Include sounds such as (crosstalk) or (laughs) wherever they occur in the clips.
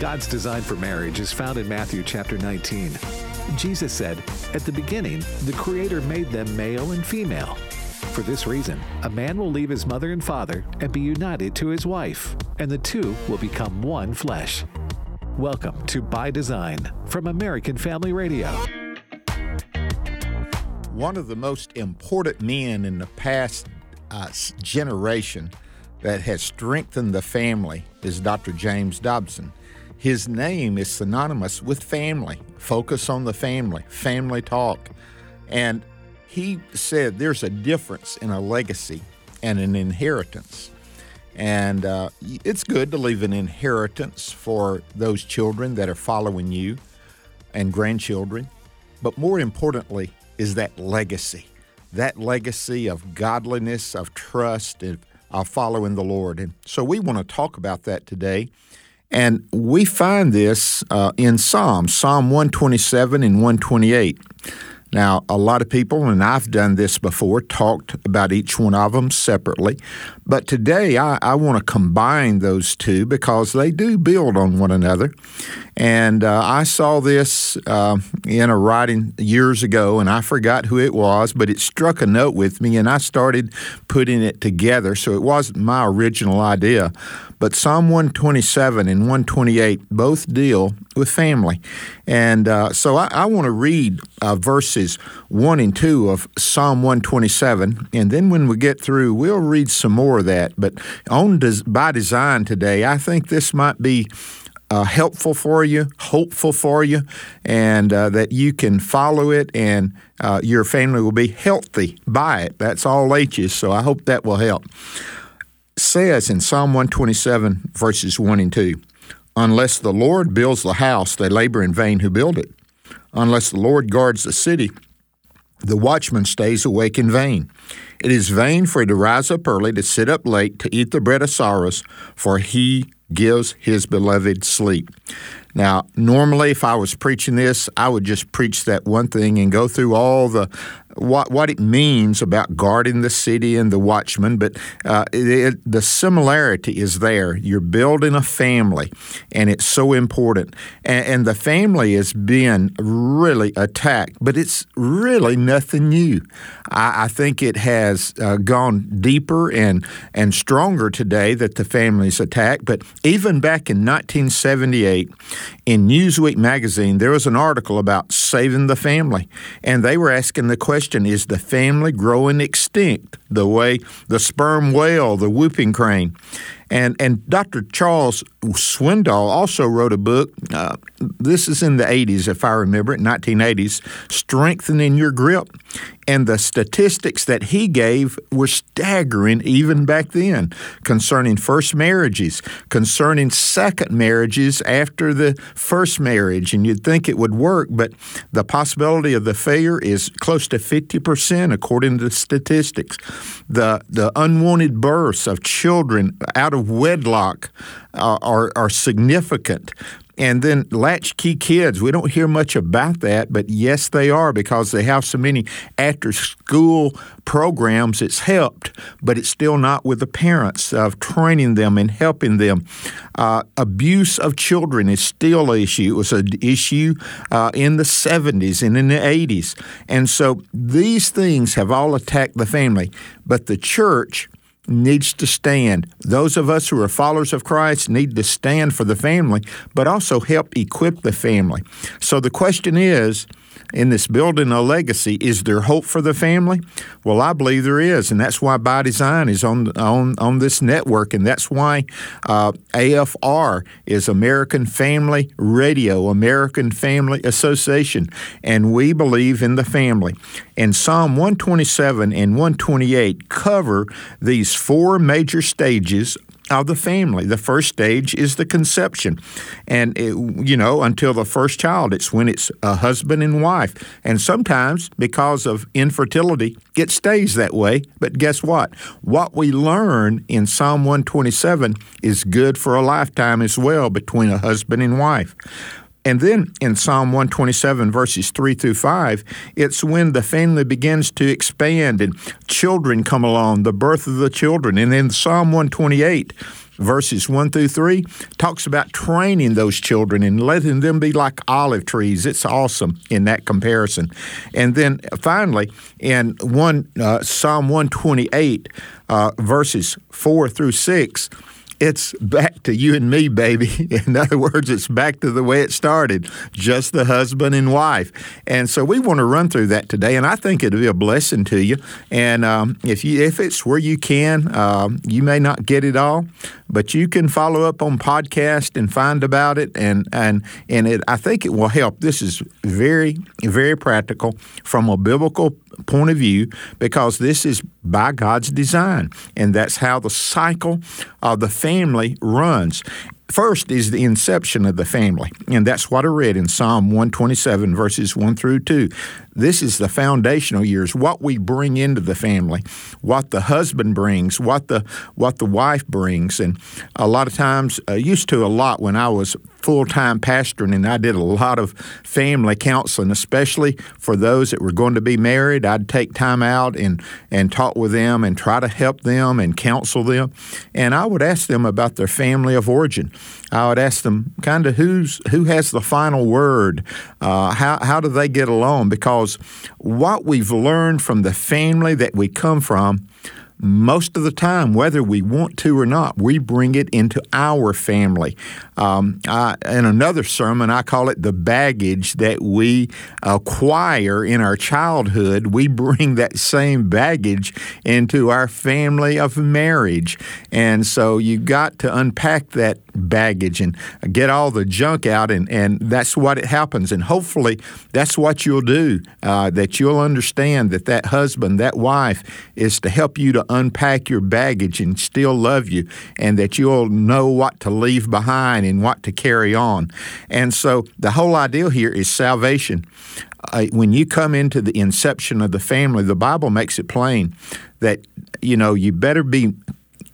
God's design for marriage is found in Matthew chapter 19. Jesus said, At the beginning, the Creator made them male and female. For this reason, a man will leave his mother and father and be united to his wife, and the two will become one flesh. Welcome to By Design from American Family Radio. One of the most important men in the past uh, generation that has strengthened the family is Dr. James Dobson. His name is synonymous with family, focus on the family, family talk. And he said there's a difference in a legacy and an inheritance. And uh, it's good to leave an inheritance for those children that are following you and grandchildren. But more importantly, is that legacy that legacy of godliness, of trust, of, of following the Lord. And so we want to talk about that today. And we find this uh, in Psalms, Psalm 127 and 128. Now, a lot of people, and I've done this before, talked about each one of them separately. But today I, I want to combine those two because they do build on one another. And uh, I saw this uh, in a writing years ago, and I forgot who it was, but it struck a note with me, and I started putting it together. So it wasn't my original idea. But Psalm 127 and 128 both deal with family. And uh, so I, I want to read uh, verses 1 and 2 of Psalm 127. And then when we get through, we'll read some more of that. But on des- by design today, I think this might be. Uh, helpful for you, hopeful for you, and uh, that you can follow it and uh, your family will be healthy by it. That's all H's, so I hope that will help says in Psalm 127, verses 1 and 2 Unless the Lord builds the house, they labor in vain who build it. Unless the Lord guards the city, the watchman stays awake in vain. It is vain for him to rise up early, to sit up late, to eat the bread of sorrows, for he gives his beloved sleep. Now, normally, if I was preaching this, I would just preach that one thing and go through all the what what it means about guarding the city and the watchman, but uh, it, it, the similarity is there. You're building a family, and it's so important. And, and the family is being really attacked, but it's really nothing new. I, I think it has uh, gone deeper and and stronger today that the family's attacked. But even back in 1978, in Newsweek magazine, there was an article about saving the family, and they were asking the question question is the family growing extinct the way the sperm whale, the whooping crane? And, and Dr. Charles Swindoll also wrote a book. Uh, this is in the 80s, if I remember it, 1980s, Strengthening Your Grip. And the statistics that he gave were staggering even back then concerning first marriages, concerning second marriages after the first marriage. And you'd think it would work, but the possibility of the failure is close to 50% according to the statistics. The, the unwanted births of children out of wedlock are, are significant. And then latchkey kids, we don't hear much about that, but yes, they are because they have so many after school programs. It's helped, but it's still not with the parents of training them and helping them. Uh, abuse of children is still an issue. It was an issue uh, in the 70s and in the 80s. And so these things have all attacked the family, but the church needs to stand. Those of us who are followers of Christ need to stand for the family, but also help equip the family. So the question is, in this building a legacy, is there hope for the family? Well, I believe there is, and that's why By Design is on on on this network, and that's why uh, AFR is American Family Radio, American Family Association, and we believe in the family. And Psalm 127 and 128 cover these four major stages of the family. The first stage is the conception. And, it, you know, until the first child, it's when it's a husband and wife. And sometimes, because of infertility, it stays that way. But guess what? What we learn in Psalm 127 is good for a lifetime as well between a husband and wife. And then in Psalm 127, verses 3 through 5, it's when the family begins to expand and children come along, the birth of the children. And in Psalm 128, verses 1 through 3, talks about training those children and letting them be like olive trees. It's awesome in that comparison. And then finally, in one uh, Psalm 128, uh, verses 4 through 6, it's back to you and me, baby. (laughs) In other words, it's back to the way it started, just the husband and wife. And so we want to run through that today, and I think it'll be a blessing to you. And um, if you if it's where you can, uh, you may not get it all, but you can follow up on podcast and find about it, and and and it. I think it will help. This is very very practical from a biblical point of view because this is by God's design, and that's how the cycle of the family runs. First is the inception of the family, and that's what I read in Psalm 127, verses 1 through 2. This is the foundational years, what we bring into the family, what the husband brings, what the what the wife brings, and a lot of times, uh, used to a lot when I was full time pastoring, and I did a lot of family counseling, especially for those that were going to be married. I'd take time out and and talk with them and try to help them and counsel them, and I would ask them about their family of origin. I would ask them kind of who's who has the final word. Uh, how how do they get along? Because what we've learned from the family that we come from most of the time, whether we want to or not, we bring it into our family. Um, I, in another sermon, I call it the baggage that we acquire in our childhood. We bring that same baggage into our family of marriage. And so you've got to unpack that baggage and get all the junk out, and, and that's what it happens. And hopefully, that's what you'll do, uh, that you'll understand that that husband, that wife, is to help you to unpack your baggage and still love you, and that you'll know what to leave behind and what to carry on. And so the whole idea here is salvation. Uh, when you come into the inception of the family, the Bible makes it plain that you know you better be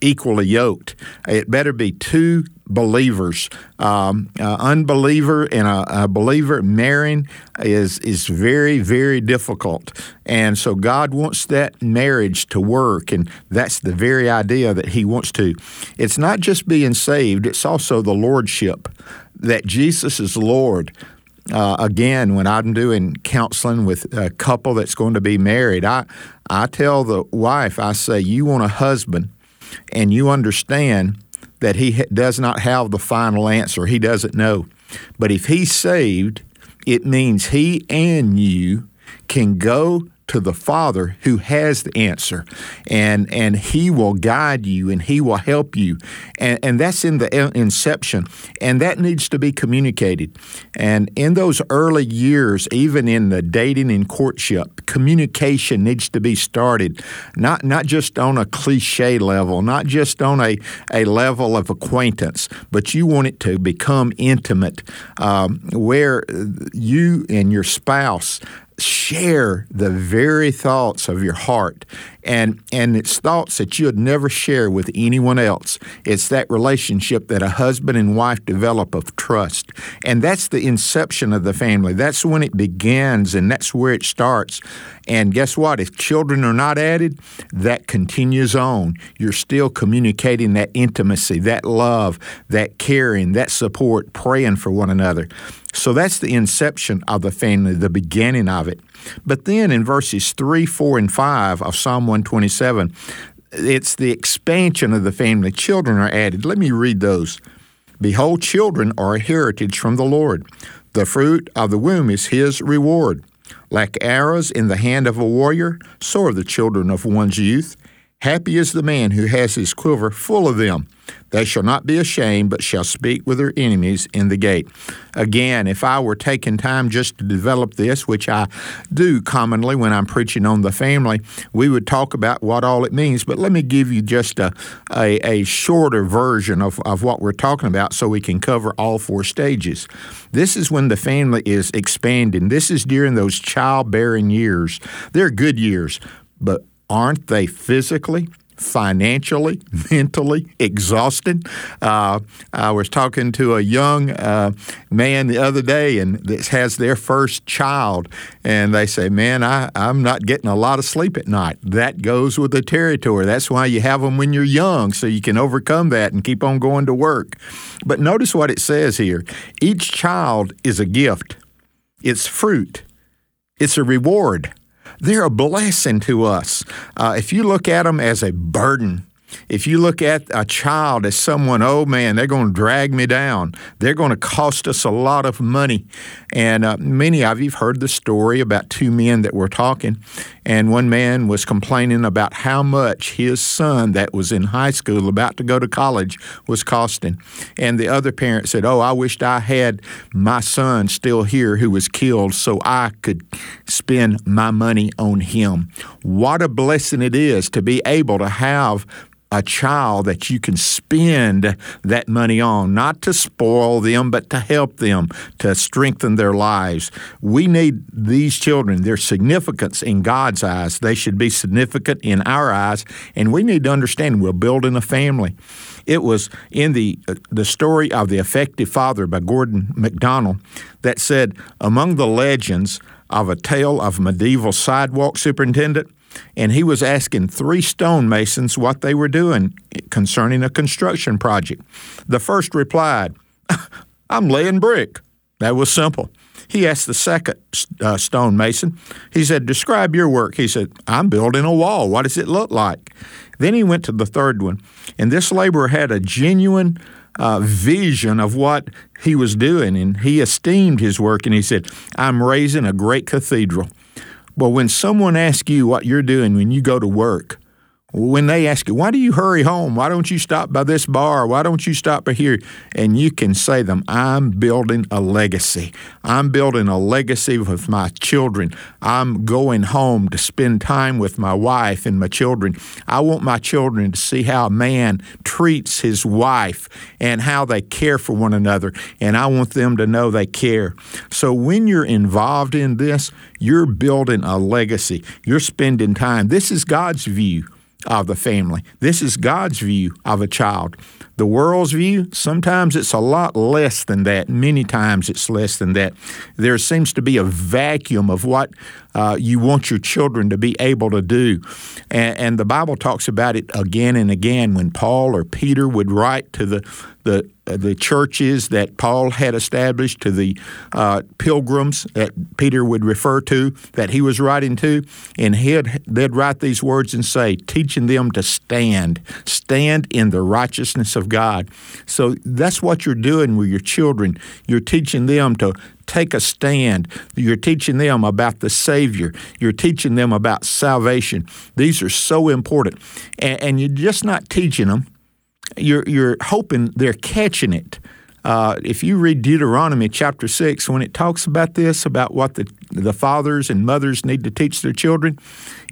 equally yoked. It better be two believers. Um, unbeliever and a, a, believer marrying is is very very difficult, and so God wants that marriage to work, and that's the very idea that He wants to. It's not just being saved; it's also the lordship that Jesus is Lord. Uh, again, when I'm doing counseling with a couple that's going to be married, I I tell the wife, I say, you want a husband, and you understand that he does not have the final answer. He doesn't know. But if he's saved, it means he and you can go to the Father who has the answer, and and He will guide you and He will help you, and and that's in the inception, and that needs to be communicated, and in those early years, even in the dating and courtship, communication needs to be started, not not just on a cliche level, not just on a a level of acquaintance, but you want it to become intimate, um, where you and your spouse share the very thoughts of your heart and and it's thoughts that you'd never share with anyone else. It's that relationship that a husband and wife develop of trust. And that's the inception of the family. That's when it begins and that's where it starts. And guess what? If children are not added that continues on. You're still communicating that intimacy that love that caring that support praying for one another. So that's the inception of the family, the beginning of it. But then in verses 3, 4, and 5 of Psalm 127, it's the expansion of the family. Children are added. Let me read those. Behold, children are a heritage from the Lord. The fruit of the womb is his reward. Like arrows in the hand of a warrior, so are the children of one's youth. Happy is the man who has his quiver full of them. They shall not be ashamed, but shall speak with their enemies in the gate. Again, if I were taking time just to develop this, which I do commonly when I'm preaching on the family, we would talk about what all it means. But let me give you just a, a, a shorter version of, of what we're talking about so we can cover all four stages. This is when the family is expanding. This is during those childbearing years. They're good years, but aren't they physically, financially, (laughs) mentally exhausted. Uh, I was talking to a young uh, man the other day and that has their first child, and they say, Man, I, I'm not getting a lot of sleep at night. That goes with the territory. That's why you have them when you're young, so you can overcome that and keep on going to work. But notice what it says here each child is a gift, it's fruit, it's a reward. They're a blessing to us. Uh, if you look at them as a burden, if you look at a child as someone, oh man, they're going to drag me down. They're going to cost us a lot of money. And uh, many of you have heard the story about two men that were talking, and one man was complaining about how much his son, that was in high school, about to go to college, was costing. And the other parent said, Oh, I wished I had my son still here who was killed so I could spend my money on him. What a blessing it is to be able to have a child that you can spend that money on, not to spoil them, but to help them, to strengthen their lives. We need these children, their significance in God's eyes. They should be significant in our eyes, and we need to understand we're building a family. It was in the uh, the story of the effective father by Gordon MacDonald that said among the legends of a tale of medieval sidewalk superintendent and he was asking three stonemasons what they were doing concerning a construction project. The first replied, (laughs) I'm laying brick. That was simple. He asked the second uh, stonemason, he said, Describe your work. He said, I'm building a wall. What does it look like? Then he went to the third one, and this laborer had a genuine uh, vision of what he was doing, and he esteemed his work, and he said, I'm raising a great cathedral. Well, when someone asks you what you're doing when you go to work, when they ask you, why do you hurry home? Why don't you stop by this bar? Why don't you stop by here? And you can say them, I'm building a legacy. I'm building a legacy with my children. I'm going home to spend time with my wife and my children. I want my children to see how a man treats his wife and how they care for one another. And I want them to know they care. So when you're involved in this, you're building a legacy. You're spending time. This is God's view of the family. This is God's view of a child. The world's view, sometimes it's a lot less than that. Many times it's less than that. There seems to be a vacuum of what uh, you want your children to be able to do. And, and the Bible talks about it again and again when Paul or Peter would write to the, the the churches that Paul had established, to the uh, pilgrims that Peter would refer to, that he was writing to, and he'd, they'd write these words and say, teaching them to stand, stand in the righteousness of God. So that's what you're doing with your children. You're teaching them to take a stand. You're teaching them about the Savior. You're teaching them about salvation. These are so important. And, and you're just not teaching them you're, you're hoping they're catching it. Uh, if you read Deuteronomy chapter 6, when it talks about this, about what the, the fathers and mothers need to teach their children,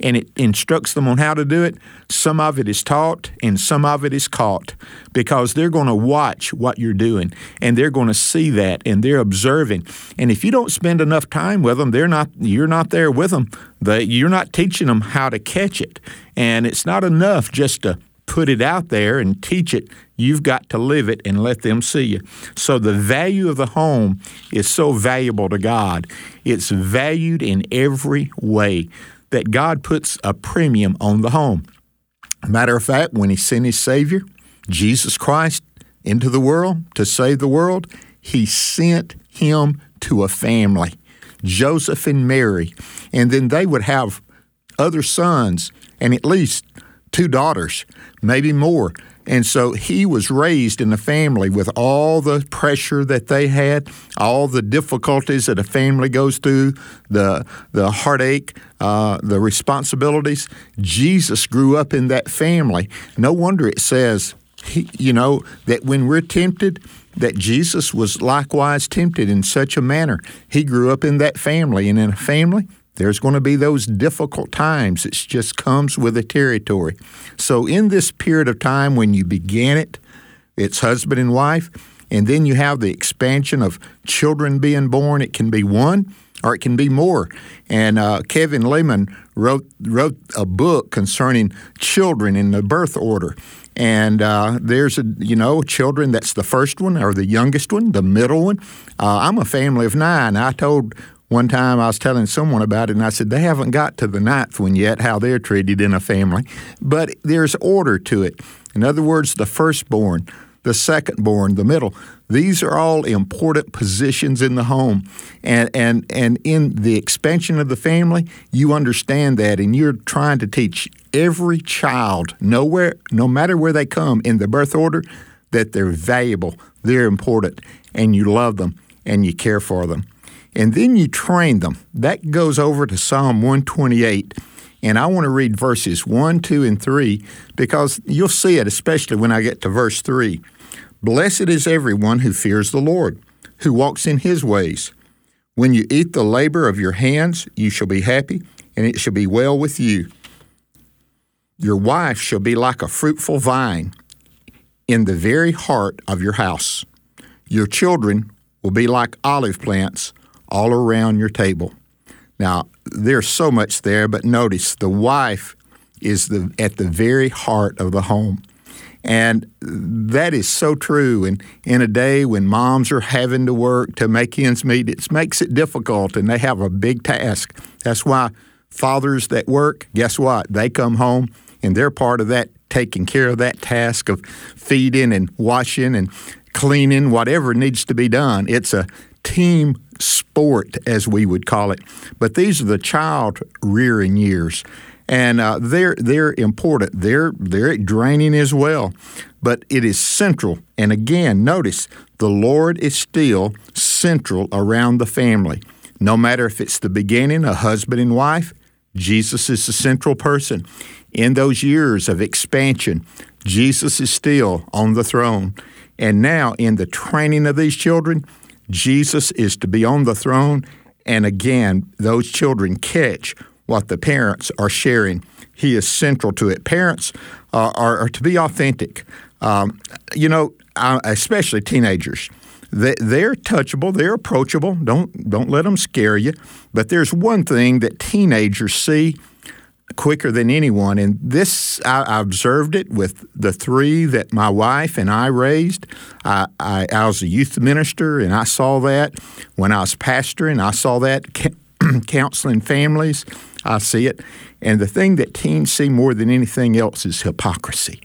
and it instructs them on how to do it, some of it is taught and some of it is caught because they're going to watch what you're doing and they're going to see that and they're observing. And if you don't spend enough time with them, they're not, you're not there with them. The, you're not teaching them how to catch it. And it's not enough just to put it out there and teach it. You've got to live it and let them see you. So the value of the home is so valuable to God. It's valued in every way that God puts a premium on the home. Matter of fact, when He sent His Savior, Jesus Christ, into the world to save the world, He sent Him to a family, Joseph and Mary, and then they would have other sons and at least two daughters, maybe more. And so he was raised in a family with all the pressure that they had, all the difficulties that a family goes through, the the heartache, uh, the responsibilities. Jesus grew up in that family. No wonder it says, he, you know, that when we're tempted, that Jesus was likewise tempted in such a manner. He grew up in that family, and in a family, there's going to be those difficult times. It just comes with the territory. So, in this period of time when you began it, it's husband and wife, and then you have the expansion of children being born. It can be one or it can be more. And uh, Kevin Leman wrote wrote a book concerning children in the birth order. And uh, there's a you know children that's the first one or the youngest one, the middle one. Uh, I'm a family of nine. I told one time I was telling someone about it, and I said they haven't got to the ninth one yet, how they're treated in a family. But there's order to it. In other words, the firstborn, the secondborn, the middle. These are all important positions in the home. And, and, and in the expansion of the family, you understand that, and you're trying to teach every child, nowhere, no matter where they come in the birth order, that they're valuable, they're important, and you love them and you care for them. And then you train them. That goes over to Psalm 128. And I want to read verses 1, 2, and 3 because you'll see it, especially when I get to verse 3. Blessed is everyone who fears the Lord, who walks in his ways. When you eat the labor of your hands, you shall be happy, and it shall be well with you. Your wife shall be like a fruitful vine in the very heart of your house. Your children will be like olive plants all around your table. Now, there's so much there, but notice the wife is the, at the very heart of the home. And that is so true. And in a day when moms are having to work to make ends meet, it makes it difficult and they have a big task. That's why fathers that work, guess what? They come home and they're part of that, taking care of that task of feeding and washing and cleaning, whatever needs to be done. It's a team sport, as we would call it. But these are the child rearing years and uh, they're they're important. They're they're draining as well, but it is central. And again, notice the Lord is still central around the family. No matter if it's the beginning, a husband and wife, Jesus is the central person. In those years of expansion, Jesus is still on the throne. And now, in the training of these children, Jesus is to be on the throne. And again, those children catch what the parents are sharing. He is central to it. Parents uh, are, are, to be authentic. Um, you know, especially teenagers. They, they're touchable. They're approachable. Don't don't let them scare you. But there's one thing that teenagers see quicker than anyone, and this I, I observed it with the three that my wife and I raised. I, I, I was a youth minister, and I saw that when I was pastoring. I saw that (clears throat) counseling families. I see it. And the thing that teens see more than anything else is hypocrisy.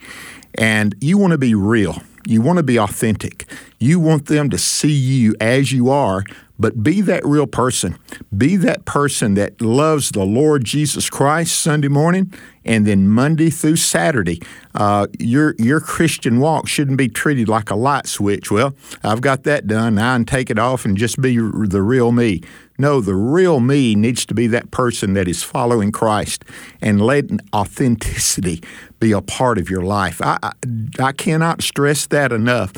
And you want to be real. You want to be authentic. You want them to see you as you are, but be that real person. Be that person that loves the Lord Jesus Christ Sunday morning and then Monday through Saturday. Uh, your your Christian walk shouldn't be treated like a light switch. Well, I've got that done. Now I can take it off and just be the real me. No, the real me needs to be that person that is following Christ and letting authenticity be a part of your life. I, I, I cannot stress that enough.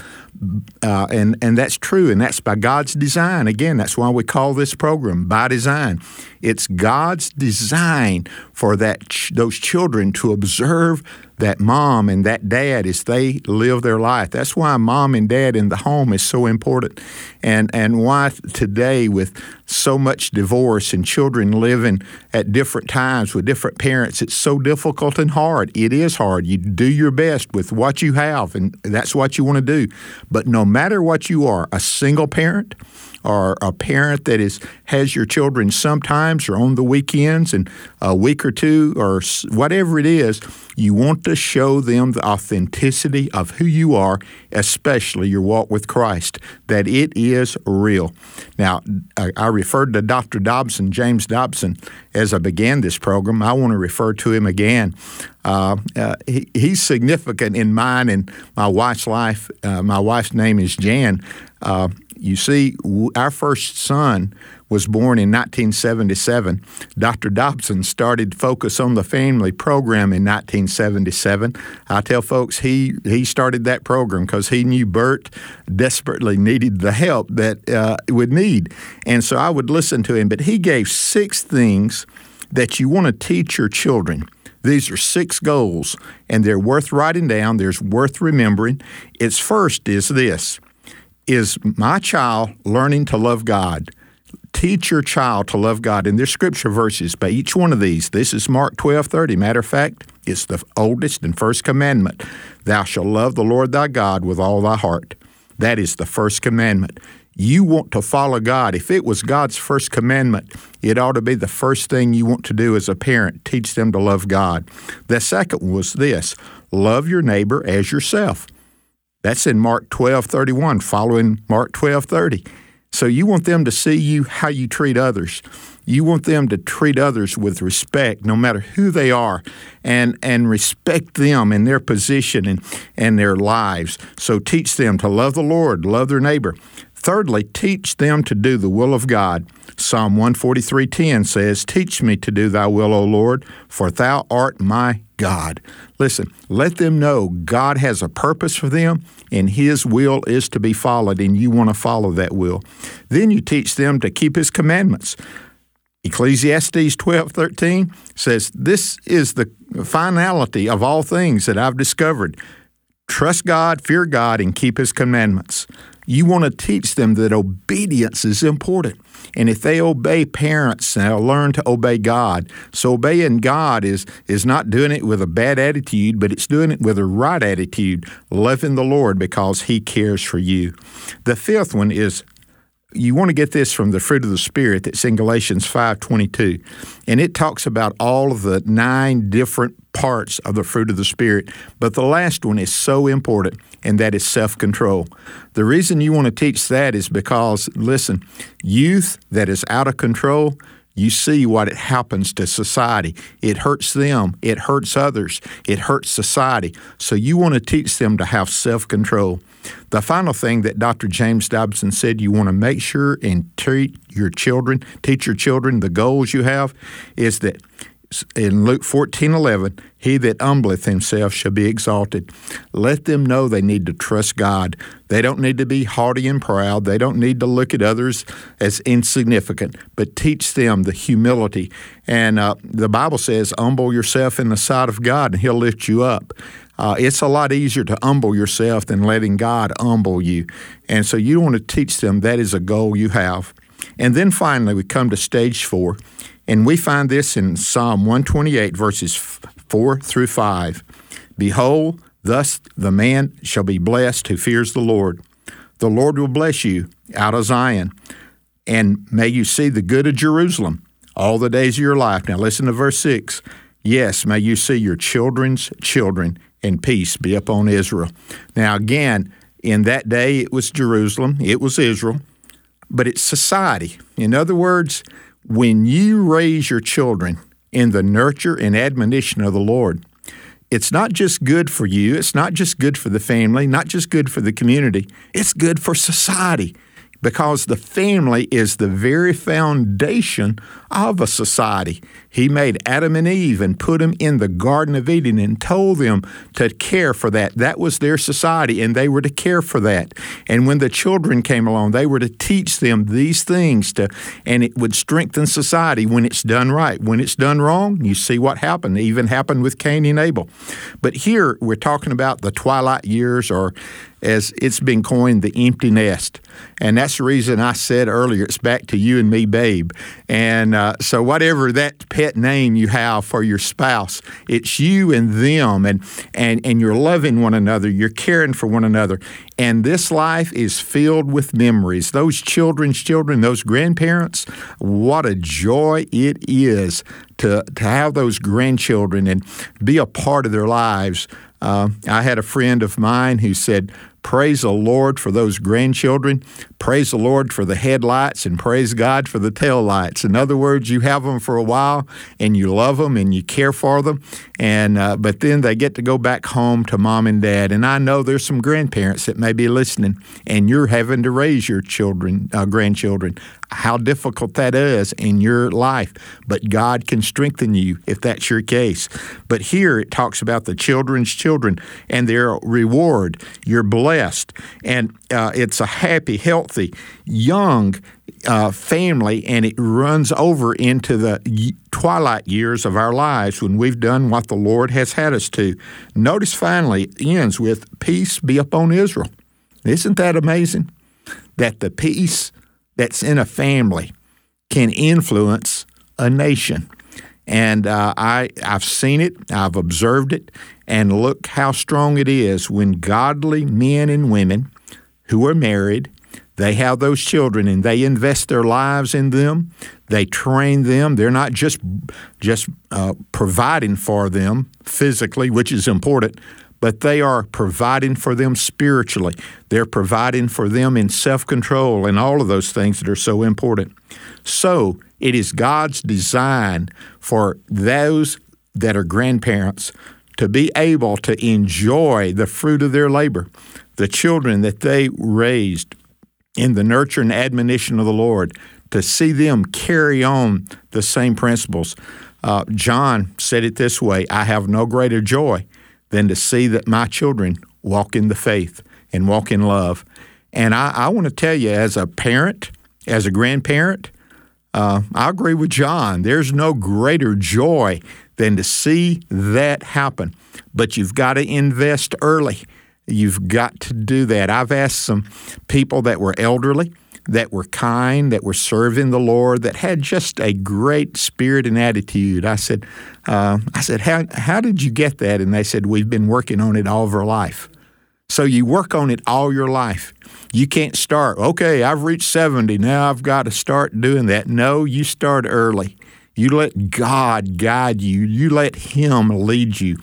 Uh, and, and that's true, and that's by God's design. Again, that's why we call this program by design. It's God's design for that ch- those children to observe that mom and that dad as they live their life. That's why mom and dad in the home is so important, and and why today with so much divorce and children living at different times with different parents, it's so difficult and hard. It is hard. You do your best with what you have, and that's what you want to do. But no matter what you are, a single parent or a parent that is has your children sometimes or on the weekends and a week or two or whatever it is, you want to show them the authenticity of who you are, especially your walk with Christ, that it is real. Now, I referred to Dr. Dobson, James Dobson, as I began this program. I want to refer to him again. Uh, uh, he, he's significant in mine and my wife's life. Uh, my wife's name is Jan. You see, our first son was born in 1977. Dr. Dobson started Focus on the Family program in 1977. I tell folks he he started that program because he knew Bert desperately needed the help that uh, would need, and so I would listen to him. But he gave six things that you want to teach your children. These are six goals, and they're worth writing down. There's worth remembering. Its first is this is my child learning to love God? teach your child to love God. And there's scripture verses by each one of these. This is Mark 12 30. Matter of fact, it's the oldest and first commandment. Thou shalt love the Lord thy God with all thy heart. That is the first commandment. You want to follow God. If it was God's first commandment, it ought to be the first thing you want to do as a parent teach them to love God. The second was this love your neighbor as yourself. That's in Mark 12 31, following Mark 12 30. So you want them to see you how you treat others. You want them to treat others with respect, no matter who they are, and, and respect them in their position and, and their lives. So teach them to love the Lord, love their neighbor. Thirdly, teach them to do the will of God. Psalm 143:10 says, "Teach me to do thy will, O Lord, for thou art my God." Listen, let them know God has a purpose for them and his will is to be followed and you want to follow that will. Then you teach them to keep his commandments. Ecclesiastes 12:13 says, "This is the finality of all things that I've discovered. Trust God, fear God, and keep his commandments." You want to teach them that obedience is important. And if they obey parents, they'll learn to obey God. So obeying God is, is not doing it with a bad attitude, but it's doing it with a right attitude, loving the Lord because He cares for you. The fifth one is you want to get this from the fruit of the spirit that's in galatians 5.22 and it talks about all of the nine different parts of the fruit of the spirit but the last one is so important and that is self-control the reason you want to teach that is because listen youth that is out of control you see what it happens to society. It hurts them, it hurts others, it hurts society. So you want to teach them to have self control. The final thing that Dr. James Dobson said you want to make sure and treat your children, teach your children the goals you have, is that in Luke 14 11, he that humbleth himself shall be exalted. Let them know they need to trust God. They don't need to be haughty and proud. They don't need to look at others as insignificant, but teach them the humility. And uh, the Bible says, humble yourself in the sight of God, and he'll lift you up. Uh, it's a lot easier to humble yourself than letting God humble you. And so you want to teach them that is a goal you have. And then finally, we come to stage four. And we find this in Psalm 128, verses 4 through 5. Behold, thus the man shall be blessed who fears the Lord. The Lord will bless you out of Zion, and may you see the good of Jerusalem all the days of your life. Now, listen to verse 6. Yes, may you see your children's children, and peace be upon Israel. Now, again, in that day it was Jerusalem, it was Israel, but it's society. In other words, when you raise your children in the nurture and admonition of the Lord, it's not just good for you, it's not just good for the family, not just good for the community, it's good for society because the family is the very foundation of a society. He made Adam and Eve and put them in the Garden of Eden and told them to care for that. That was their society, and they were to care for that. And when the children came along, they were to teach them these things to, and it would strengthen society when it's done right. When it's done wrong, you see what happened. It even happened with Cain and Abel. But here we're talking about the twilight years or as it's been coined the empty nest. And that's the reason I said earlier it's back to you and me, babe. And uh, so, whatever that pet name you have for your spouse, it's you and them, and, and, and you're loving one another, you're caring for one another. And this life is filled with memories. Those children's children, those grandparents, what a joy it is to, to have those grandchildren and be a part of their lives. Uh, I had a friend of mine who said, Praise the Lord for those grandchildren. Praise the Lord for the headlights and praise God for the tail lights. In other words, you have them for a while and you love them and you care for them, and uh, but then they get to go back home to mom and dad. And I know there's some grandparents that may be listening, and you're having to raise your children, uh, grandchildren how difficult that is in your life, but God can strengthen you if that's your case. But here it talks about the children's children and their reward. You're blessed, and uh, it's a happy, healthy, young uh, family, and it runs over into the twilight years of our lives when we've done what the Lord has had us to. Notice finally, it ends with peace be upon Israel. Isn't that amazing? That the peace that's in a family can influence a nation. And uh, I, I've seen it, I've observed it, and look how strong it is when godly men and women who are married, they have those children and they invest their lives in them. They train them. They're not just just uh, providing for them physically, which is important, but they are providing for them spiritually. They're providing for them in self control and all of those things that are so important. So it is God's design for those that are grandparents to be able to enjoy the fruit of their labor, the children that they raised in the nurture and admonition of the Lord, to see them carry on the same principles. Uh, John said it this way I have no greater joy than to see that my children walk in the faith and walk in love. And I, I want to tell you, as a parent, as a grandparent, uh, I agree with John. There's no greater joy than to see that happen. But you've got to invest early. You've got to do that. I've asked some people that were elderly, that were kind, that were serving the Lord, that had just a great spirit and attitude. I said, uh, I said, how, how did you get that? And they said, we've been working on it all of our life. So you work on it all your life. You can't start, okay, I've reached 70, now I've got to start doing that. No, you start early. You let God guide you, you let Him lead you.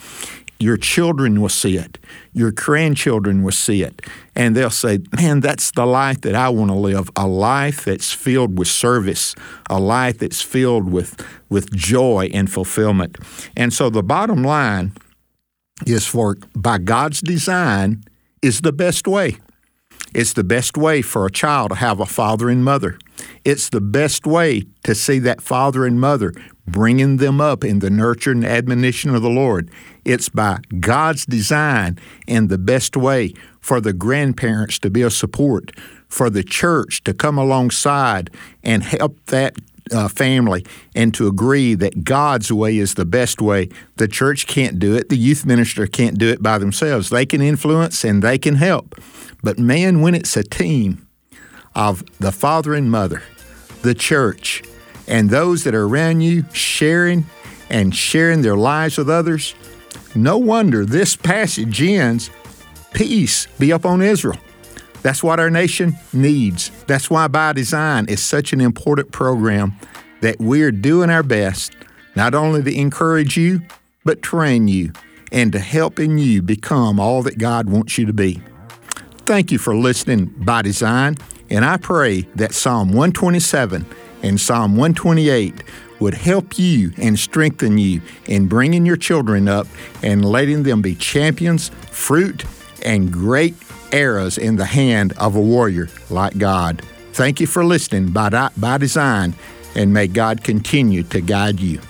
Your children will see it. Your grandchildren will see it. And they'll say, Man, that's the life that I want to live a life that's filled with service, a life that's filled with, with joy and fulfillment. And so the bottom line is for by God's design is the best way. It's the best way for a child to have a father and mother. It's the best way to see that father and mother bringing them up in the nurture and admonition of the Lord. It's by God's design and the best way for the grandparents to be a support, for the church to come alongside and help that uh, family and to agree that God's way is the best way. The church can't do it. The youth minister can't do it by themselves. They can influence and they can help. But man, when it's a team of the father and mother, the church, and those that are around you sharing and sharing their lives with others, no wonder this passage ends peace be upon Israel. That's what our nation needs. That's why by design is such an important program that we're doing our best not only to encourage you, but train you and to helping you become all that God wants you to be. Thank you for listening by design, and I pray that Psalm 127 and Psalm 128 would help you and strengthen you in bringing your children up and letting them be champions, fruit, and great arrows in the hand of a warrior like God. Thank you for listening by, by design, and may God continue to guide you.